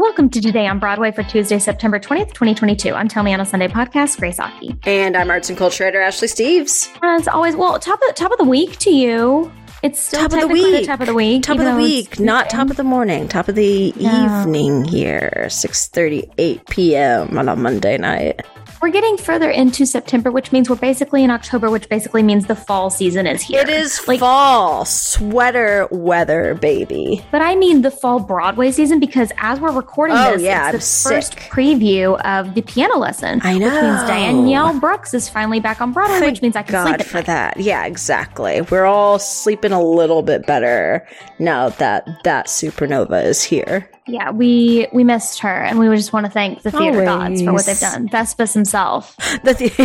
Welcome to Today on Broadway for Tuesday, September 20th, 2022. I'm Tell Me on a Sunday podcast, Grace Aki. And I'm arts and culture editor Ashley Steves. As always, well, top of top of the week to you. It's still Top of the week. top of the week. Top of the week, not top of the morning, top of the Yeah. evening here, 6:38 p.m. on a Monday night. We're getting further into September, which means we're basically in October, which basically means the fall season is here. It is like fall, sweater weather, baby. But I mean the fall Broadway season because as we're recording Oh, this, yeah, it's the I'm first sick. preview of the piano lesson. I Which means know. Danielle Brooks is finally back on Broadway, Thank which means I can God sleep for night. that. Yeah, exactly. We're all sleeping a little bit better now that that supernova is here. Yeah, we we missed her, and we just want to thank the theater gods for what they've done. Thespis himself. That's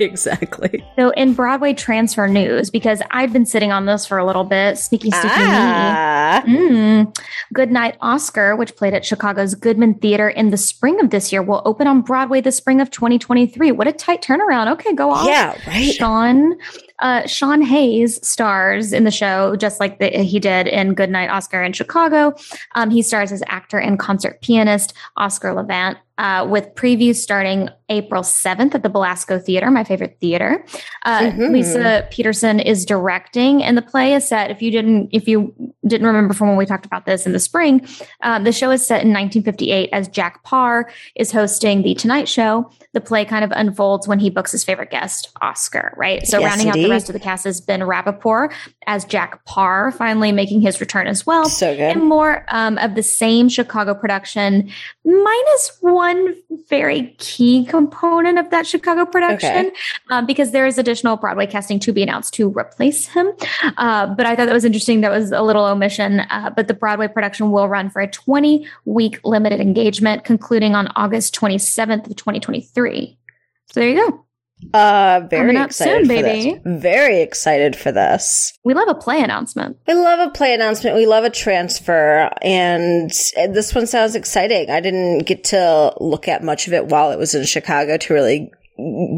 exactly. So in Broadway transfer news, because I've been sitting on this for a little bit, sneaky, sneaky Ah. me. Mm. Goodnight Oscar, which played at Chicago's Goodman Theater in the spring of this year, will open on Broadway the spring of 2023. What a tight turnaround. Okay, go off. Yeah, right. Sean uh, Sean Hayes stars in the show, just like the, he did in Goodnight Oscar in Chicago. Um, he stars as actor and concert pianist Oscar Levant, uh, with previews starting April 7th at the Belasco Theater, my favorite theater. Uh, Mhm. Lisa Peterson is directing, and the play is set. If you didn't, if you didn't remember from when we talked about this in the spring, uh, the show is set in 1958 as Jack Paar is hosting the Tonight Show. The play kind of unfolds when he books his favorite guest, Oscar. Right. So Yes, rounding out the rest of the cast is Ben Rappaport as Jack Paar, finally making his return as well So good. and more um, of the same Chicago production, minus one very key component of that Chicago production, Okay. um, because there is additional Broadway casting to be announced to replace him. Uh, but I thought that was interesting. That was a little omission. Uh, but the Broadway production will run for a 20 week limited engagement, concluding on August 27th of 2023. So there you go. Uh, very Coming excited soon, for baby. this. Very excited for this. We love a play announcement. We love a play announcement. We love a transfer, and this one sounds exciting. I didn't get to look at much of it while it was in Chicago to really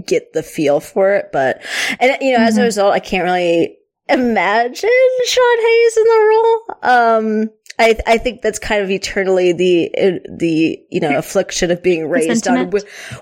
get the feel for it, but and you know, as a Mhm. result, I can't really imagine Sean Hayes in the role. Um, I I think that's kind of eternally the the you know affliction of being raised on.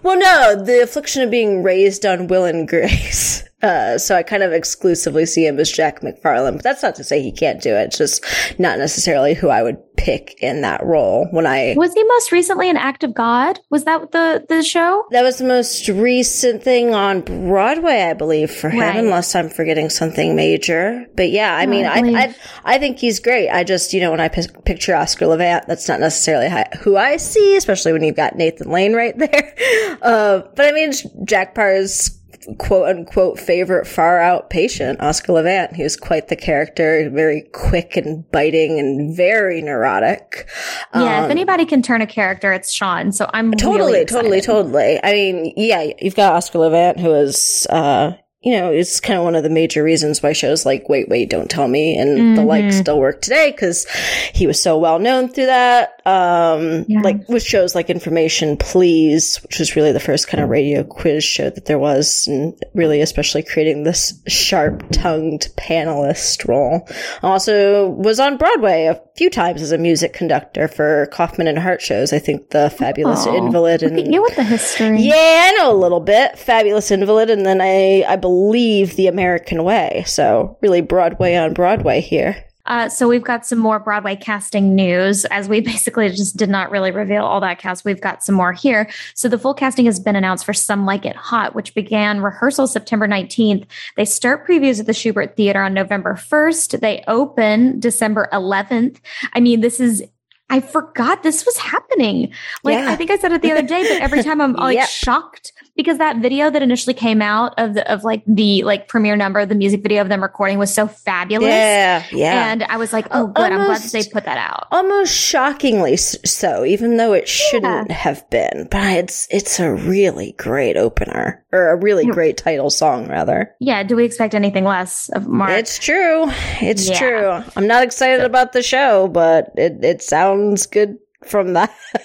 Well, no, the affliction of being raised on Will and Grace. Uh, so I kind of exclusively see him as Jack McFarland, but that's not to say he can't do it. It's just not necessarily who I would pick in that role. When I Was he most recently an Act of God? Was that the the show? that was the most recent thing on Broadway, I believe, for him, Right. unless I'm forgetting something major. But yeah, I mean, I I, I I think he's great. I just you know when I p- picture Oscar Levant, that's not necessarily who I see, especially when you've got Nathan Lane right there. Uh, but I mean, Jack Paar's quote unquote favorite far out patient, Oscar Levant. He was quite the character, very quick and biting and very neurotic. Yeah, if Um, anybody can turn a character, it's Sean. So I'm Totally, really totally, totally. I mean, yeah, you've got Oscar Levant, who is, uh, you know, it's kind of one of the major reasons why shows like Wait, Wait, Don't Tell Me and the like Mhm. still work today because he was so well known through that. Um, Yeah. like with shows like Information Please, which was really the first kind of radio quiz show that there was, and really especially creating this sharp tongued panelist role. Also was on Broadway a few times as a music conductor for Kaufman and Hart shows. I think the Fabulous Oh, Invalid and you with the history. yeah, I know a little bit. Fabulous Invalid, and then I I believe Leave the American Way. So really Broadway on Broadway here. Uh, so we've got some more Broadway casting news, as we basically just did not really reveal all that cast. We've got some more here. So the full casting has been announced for Some Like It Hot, which began rehearsal September 19th. They start previews at the Shubert Theater on November 1st. They open December 11th. I mean, this is. I forgot this was happening. Like Yeah. I think I said it the other day, but every time I'm like Yep. shocked because that video that initially came out of the of like the like premiere number, the music video of them recording was so fabulous. Yeah, yeah. And I was like, oh, good. I'm glad they put that out. Almost shockingly so, even though it shouldn't have been. But it's it's a really great opener, or a really Yeah. great title song, rather. Yeah. Do we expect anything less of Marc? It's true. It's Yeah. true. I'm not excited about the show, but it it sounds good from that.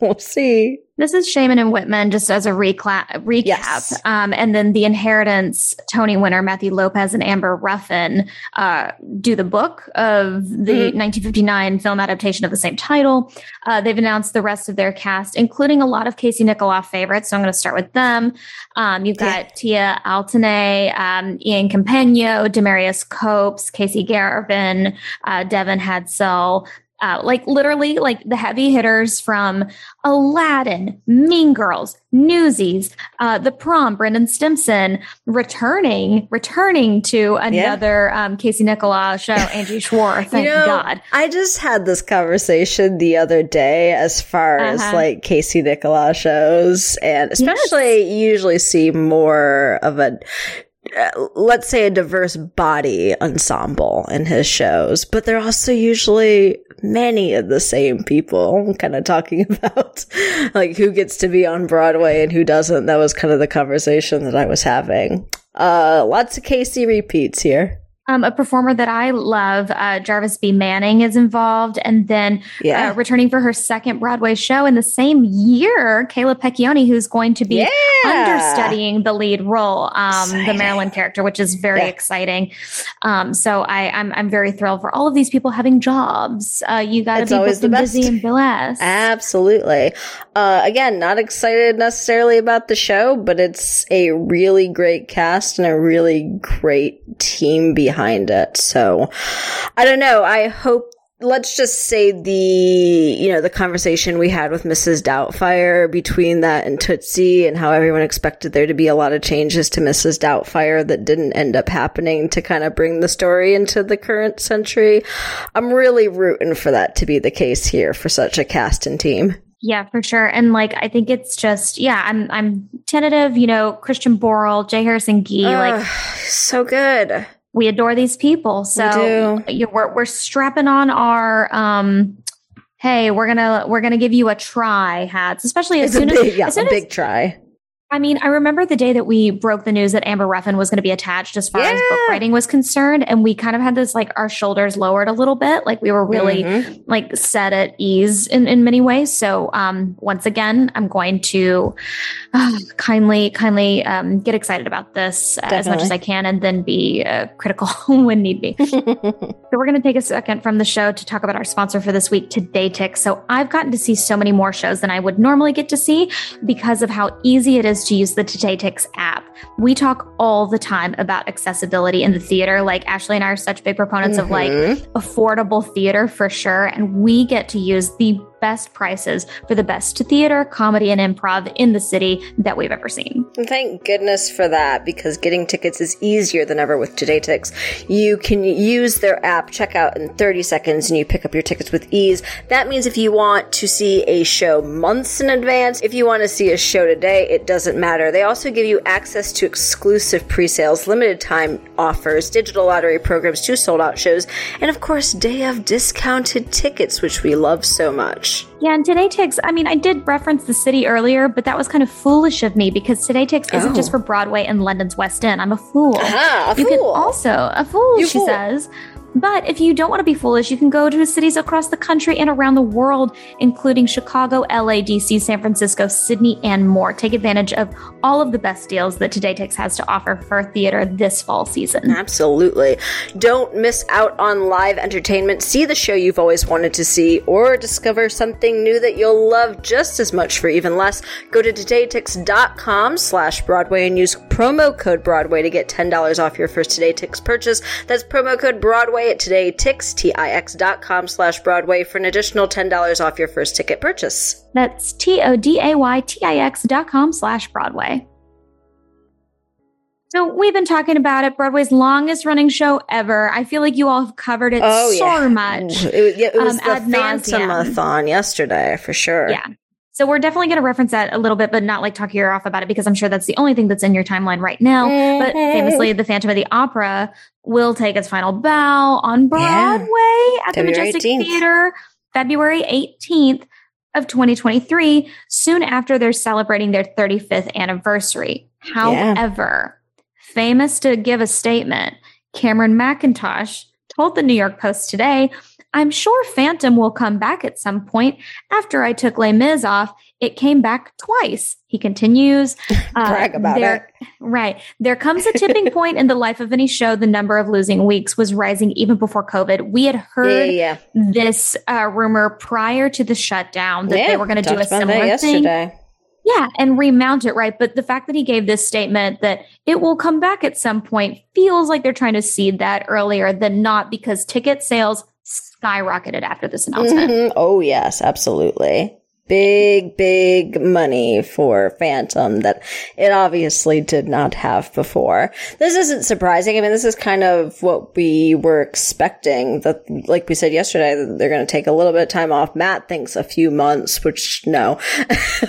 We'll see. This is Shaiman and Wittman, just as a recla- recap. Yes. Um, and then The Inheritance, Tony winner Matthew Lopez and Amber Ruffin uh, do the book of the Mhm. 1959 film adaptation of the same title. Uh, they've announced the rest of their cast, including a lot of Casey Nicholaw favorites. So I'm going to start with them. Um, you've got Tia Altinay, um, Ian Campayno, Demarius Copes, Casey Garvin, uh, Devin Hadsell. Uh, like literally, like the heavy hitters from Aladdin, Mean Girls, Newsies, uh, The Prom, Brendan Stimson, returning, returning to another um, Casey Nicholaw show, Angie Schworer. Thank you know, God. I just had this conversation the other day as far as Uh-huh. like Casey Nicholaw shows, and especially you usually see more of a let's say a diverse body ensemble in his shows, but they're also usually many of the same people. Kind of talking about like who gets to be on Broadway and who doesn't. That was kind of the conversation that I was having. Uh, lots of Casey repeats here. Um, a performer that I love, uh, Jarvis B. Manning, is involved. And then Yeah. uh, returning for her second Broadway show in the same year, Kayla Pecchioni, who's going to be yeah. understudying the lead role, um, the. Marilyn character, which is very Yeah. exciting. Um, so I, I'm I'm very thrilled for all of these people having jobs. Uh, you got to be always booked the and best. busy and blessed. Absolutely. Uh, again, not excited necessarily about the show, but it's a really great cast and a really great team behind it. So I don't know. I hope. Let's just say the, you know, the conversation we had with Mrs. Doubtfire between that and Tootsie and how everyone expected there to be a lot of changes to Mrs. Doubtfire that didn't end up happening to kind of bring the story into the current century. I'm really rooting for that to be the case here for such a cast and team. Yeah, for sure. And like I think it's just yeah, I'm I'm tentative, you know, Christian Borle, J. Harrison Ghee, like so good. We adore these people. So you we're we're strapping on our um hey, we're gonna we're gonna give you a try hats, especially as It's a soon big, as yeah, as a soon as big try. I mean, I remember the day that we broke the news that Amber Ruffin was going to be attached as far as book writing was concerned. And we kind of had this like our shoulders lowered a little bit. Like we were really Mhm. like set at ease in, in many ways. So, um, once again, I'm going to uh, kindly, kindly, um, get excited about this uh, as much as I can and then be uh, critical when need be. So we're going to take a second from the show to talk about our sponsor for this week, TodayTix. So I've gotten to see so many more shows than I would normally get to see because of how easy it is to use the Ticks app. We talk all the time about accessibility in the theater. Like Ashley and I are such big proponents of like Mhm. affordable theater for sure. And we get to use the best prices for the best theater, comedy, and improv in the city that we've ever seen. Thank goodness for that because getting tickets is easier than ever with Today. You can use their app, check out in 30 seconds, and you pick up your tickets with ease. That means if you want to see a show months in advance, if you want to see a show today, it doesn't matter. They also give you access to exclusive pre-sales, limited time offers, digital lottery programs, two sold out shows, and of course, day of discounted tickets, which we love so much. Yeah, and TodayTix, I mean, I did reference the city earlier, but that was kind of foolish of me because TodayTix isn't Oh. just for Broadway and London's West End. I'm a fool. Ah, a you can also, a fool, You she fool. says. But if you don't want to be foolish, you can go to cities across the country and around the world, including Chicago, LA, DC, San Francisco, Sydney, and more. Take advantage of all of the best deals that TodayTix has to offer for theater this fall season. Absolutely. Don't miss out on live entertainment. See the show you've always wanted to see or discover something new that you'll love just as much for even less. Go to todaytix.com slash Broadway and use promo code Broadway to get $10 off your first Today Tix purchase. That's promo code Broadway at todaytix, T-I-X.com slash Broadway for an additional $10 off your first ticket purchase. That's T O D A Y T I X dot com slash Broadway. So we've been talking about it, Broadway's longest running show ever. I feel like you all have covered it Oh, so yeah. much. It, was- yeah, it was Um, the. Phantomathon yesterday, for sure. Yeah. So we're definitely going to reference that a little bit, but not like talk your off about it because I'm sure that's the only thing that's in your timeline right now. But Mhm. famously, the Phantom of the Opera will take its final bow on Broadway at the February Majestic 18th. Theater, February 18th of 2023, soon after they're celebrating their 35th anniversary. However, famous to give a statement, Cameron Mackintosh told the New York Post today, I'm sure Phantom will come back at some point. After I took Les Mis off, it came back twice. He continues. Uh, Brag about there, it. Right. There comes a tipping point in the life of any show. The number of losing weeks was rising even before COVID. We had heard Yeah, yeah, this uh, rumor prior to the shutdown that yeah. they were going to do a similar thing. Yeah, and remount it, right? But the fact that he gave this statement that it will come back at some point feels like they're trying to seed that earlier than not because ticket sales skyrocketed after this announcement. Mhm. Oh yes, absolutely. Big, big money for Phantom that it obviously did not have before. This isn't surprising. I mean, this is kind of what we were expecting. That, like we said yesterday, they're going to take a little bit of time off. Matt thinks a few months, which no,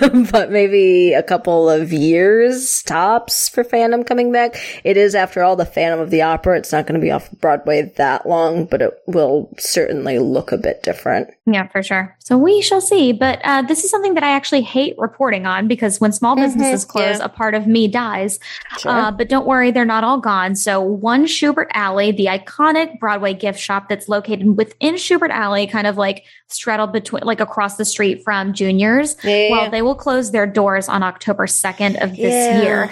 but maybe a couple of years tops for Phantom coming back. It is, after all, the Phantom of the Opera. It's not going to be off Broadway that long, but it will certainly look a bit different. Yeah, for sure. So we shall see. But uh, this is something that I actually hate reporting on because when small businesses close, yeah. a part of me dies. Sure. Uh, but don't worry, they're not all gone. So, one Shubert Alley, the iconic Broadway gift shop that's located within Shubert Alley, kind of like straddled between, like across the street from Juniors. Yeah, Well, they will close their doors on October 2nd of this Yeah. year.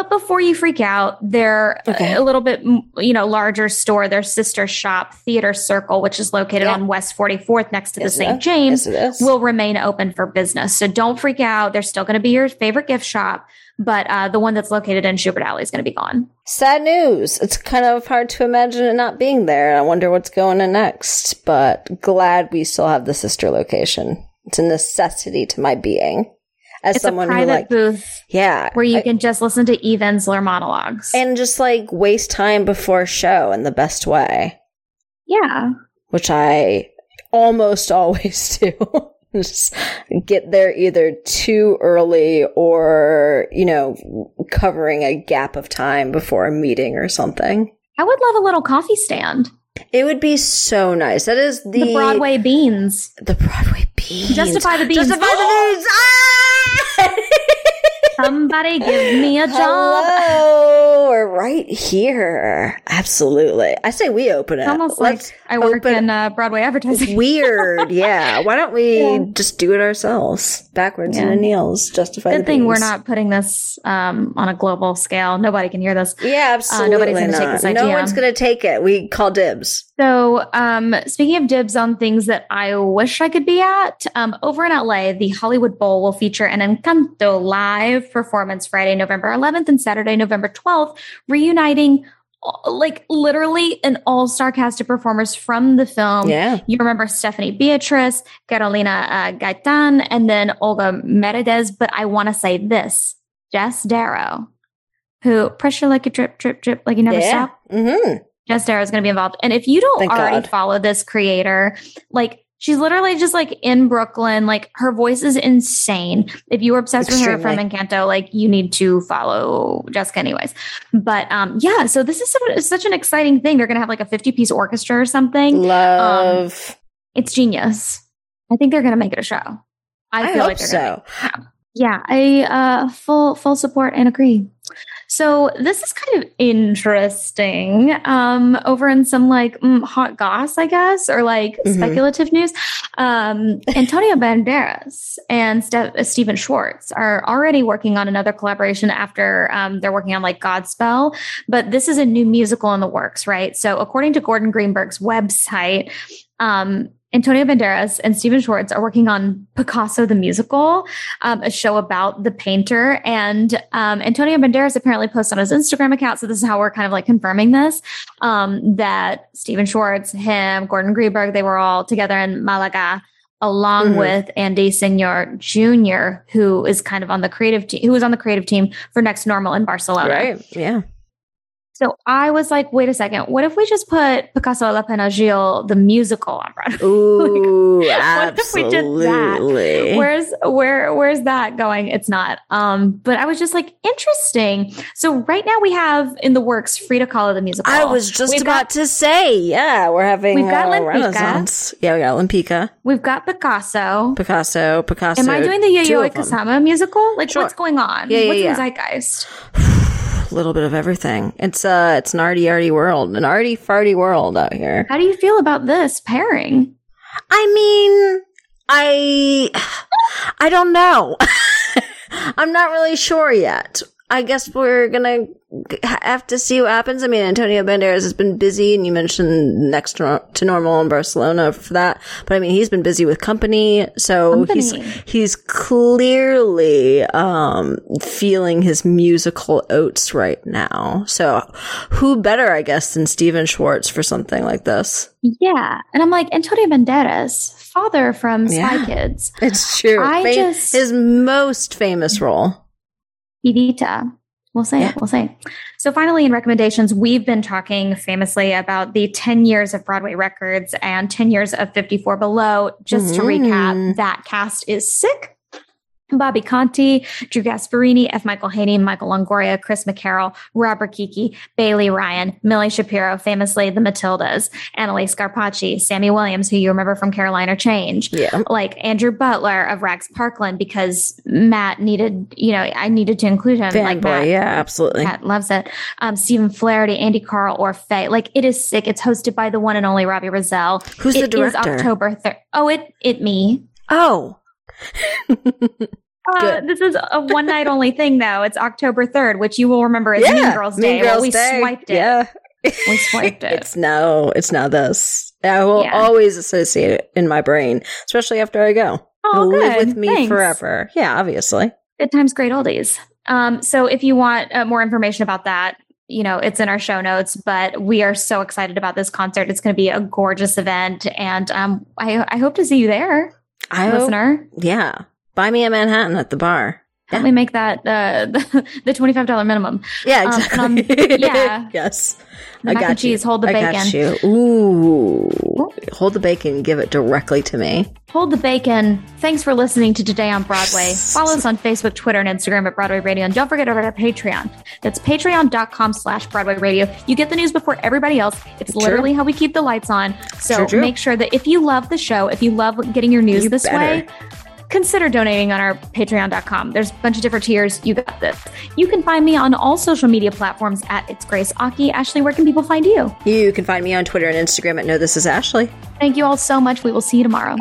But before you freak out, their Okay. a little bit, you know, larger store, their sister shop, Theater Circle, which is located Yeah. on West 44th next to Yes, the St. James, Yes, will remain open for business. So don't freak out. They're still going to be your favorite gift shop, but uh, the one that's located in Shubert Alley is going to be gone. Sad news. It's kind of hard to imagine it not being there. I wonder what's going on next, but glad we still have the sister location. It's a necessity to my being. As It's a someone who private like, booth yeah, where you I- can just listen to Eve Ensler monologues. and just like waste time before a show in the best way, yeah. which I almost always do. just get there either too early or, you know, covering a gap of time before a meeting or something. I would love a little coffee stand. It would be so nice. That is the, The, Broadway beans. the Broadway beans. Justify the beans. Justify the beans. Ah! Somebody give me a job. Hello, right here. Absolutely. I say we open it. It's almost Let's like I work in uh, Broadway advertising. Weird. Yeah. Why don't we Yeah. just do it ourselves? Backwards Yeah. and a Neil's. Justify the Good thing we're not putting this um, on a global scale. Nobody can hear this. Yeah, absolutely. Uh, nobody's gonna take this idea. No one's going to take it. We call dibs. So, um, speaking of dibs on things that I wish I could be at, um, over in LA, the Hollywood Bowl will feature an Encanto live performance Friday, November 11th and Saturday, November 12th, reuniting uh, like literally an all star cast of performers from the film. Yeah. You remember Stephanie Beatriz, Carolina uh, Gaitan, and then Olga Merediz. But I want to say this Jess Darrow, who pressure like a drip, drip, drip, like you never yeah. stop. Mm-hmm. Jess Darrow is going to be involved. And if you don't Thank already God. follow this creator, like she's literally just like in Brooklyn, like her voice is insane. If you were obsessed with her from Encanto, like you need to follow Jessica anyways. But um yeah, so this is such, such an exciting thing. They're going to have like a 50 piece orchestra or something. Love. It's genius. I think they're going to make it a show. I, I, feel like they're gonna so. yeah, I uh, full full support and agree. So this is kind of interesting. Um, over in some like mm, hot goss, I guess, or like Mhm. speculative news. Um, Antonio Banderas and Ste- uh, Stephen Schwartz are already working on another collaboration after um, they're working on like Godspell. But this is a new musical in the works, right? So according to Gordon Greenberg's website, um, Antonio Banderas and Stephen Schwartz are working on Picasso the musical, um, a show about the painter. And um, Antonio Banderas apparently posted on his Instagram account. So this is how we're kind of like confirming this um, that Stephen Schwartz, him, Gordon Greenberg, they were all together in Malaga. Along Mhm. with Andy Senor Jr., who is kind of on the creative team, who was on the creative team for Next Normal in Barcelona. Right. Yeah. So I was like, wait a second, what if we just put Picasso La Pena Gil, the musical on Broadway? Ooh, what if we did that? absolutely. Where's where where's that going? It's not. Um, but I was just like, interesting. So right now we have in the works Frida Kahlo the musical. I was just We've about got- to say, yeah, we're having We've got Olympica. renaissance. Yeah, we got Olympica, We've got Picasso. Picasso, Picasso. Am I doing the Yo-Yo. Kasama musical? Like Sure. what's going on? Yeah, yeah, what's yeah. the zeitgeist? a little bit of everything. It's uh, it's an arty arty world, an arty farty world out here. How do you feel about this pairing? I mean, I, I don't know. I'm not really sure yet. I guess we're gonna have to see what happens. I mean, Antonio Banderas has been busy, and you mentioned next to, normal in Barcelona for that. But I mean, he's been busy with company, so Company. he's he's clearly um, feeling his musical oats right now. So, who better, I guess, than Stephen Schwartz for something like this? Yeah. And I'm like, Antonio Banderas, father from Spy Yeah. Kids, It's true. I Fa- just- his most famous role. Evita. We'll say Yeah. it. We'll say. it. So finally, in recommendations, we've been talking famously about the 10 years of Broadway records and 10 years of 54 Below. Just to Mm. recap, that cast is sick. Bobby Conte, Drew Gasparini, F. Michael Haney, Michael Longoria, Chris McCarrell, Robert Kiki, Bailey Ryan, Milly Shapiro, famously the Matildas, Annalise Scarpacci, Sammy Williams, who you remember from Carolina Change, Yeah. like Andrew Butler of Rags Parkland, because Matt needed, you know, I needed to include him. like Matt, Fanboy. Yeah, absolutely. Matt loves it. Um, Stephen Flaherty, Andy Carl, or Faye. Like it is sick. It's hosted by the one and only Robbie Rozelle. Who's the It is director? October third. Oh, it it me. Oh, Uh, this is a one night only thing, though. It's October 3rd, which you will remember as Mean Girls Day. Mean Well, we Day. swiped it. Yeah. We swiped it. it's no, it's now this. I will Yeah. always associate it in my brain, especially after I go. oh, It'll good. live with me Thanks. forever. Yeah, obviously. Good times, great oldies. Um, so if you want uh, more information about that, you know, it's in our show notes, but we are so excited about this concert. It's going to be a gorgeous event. And um, I, I hope to see you there, I listener. yeah. Buy me a Manhattan at the bar. Let me make that uh, the, the $25 minimum. Yeah, Um, exactly. um, yeah. yes. The I mac got and cheese, you. hold the I bacon. got you. Ooh. Hold the bacon give it directly to me. Hold the bacon. Thanks for listening to Today on Broadway. Follow us on Facebook, Twitter, and Instagram at Broadway Radio. And don't forget about our Patreon. That's patreon.com slash Broadway Radio. You get the news before everybody else. It's True. literally how we keep the lights on. So True, true. make sure that if you love the show, if you love getting your news You this better. way, consider donating on our patreon.com. There's a bunch of different tiers. You got this. You can find me on all social media platforms at It's Grace Aki. Ashley, where can people find you? You can find me on Twitter and Instagram at No This Is Ashley. Thank you all so much. We will see you tomorrow.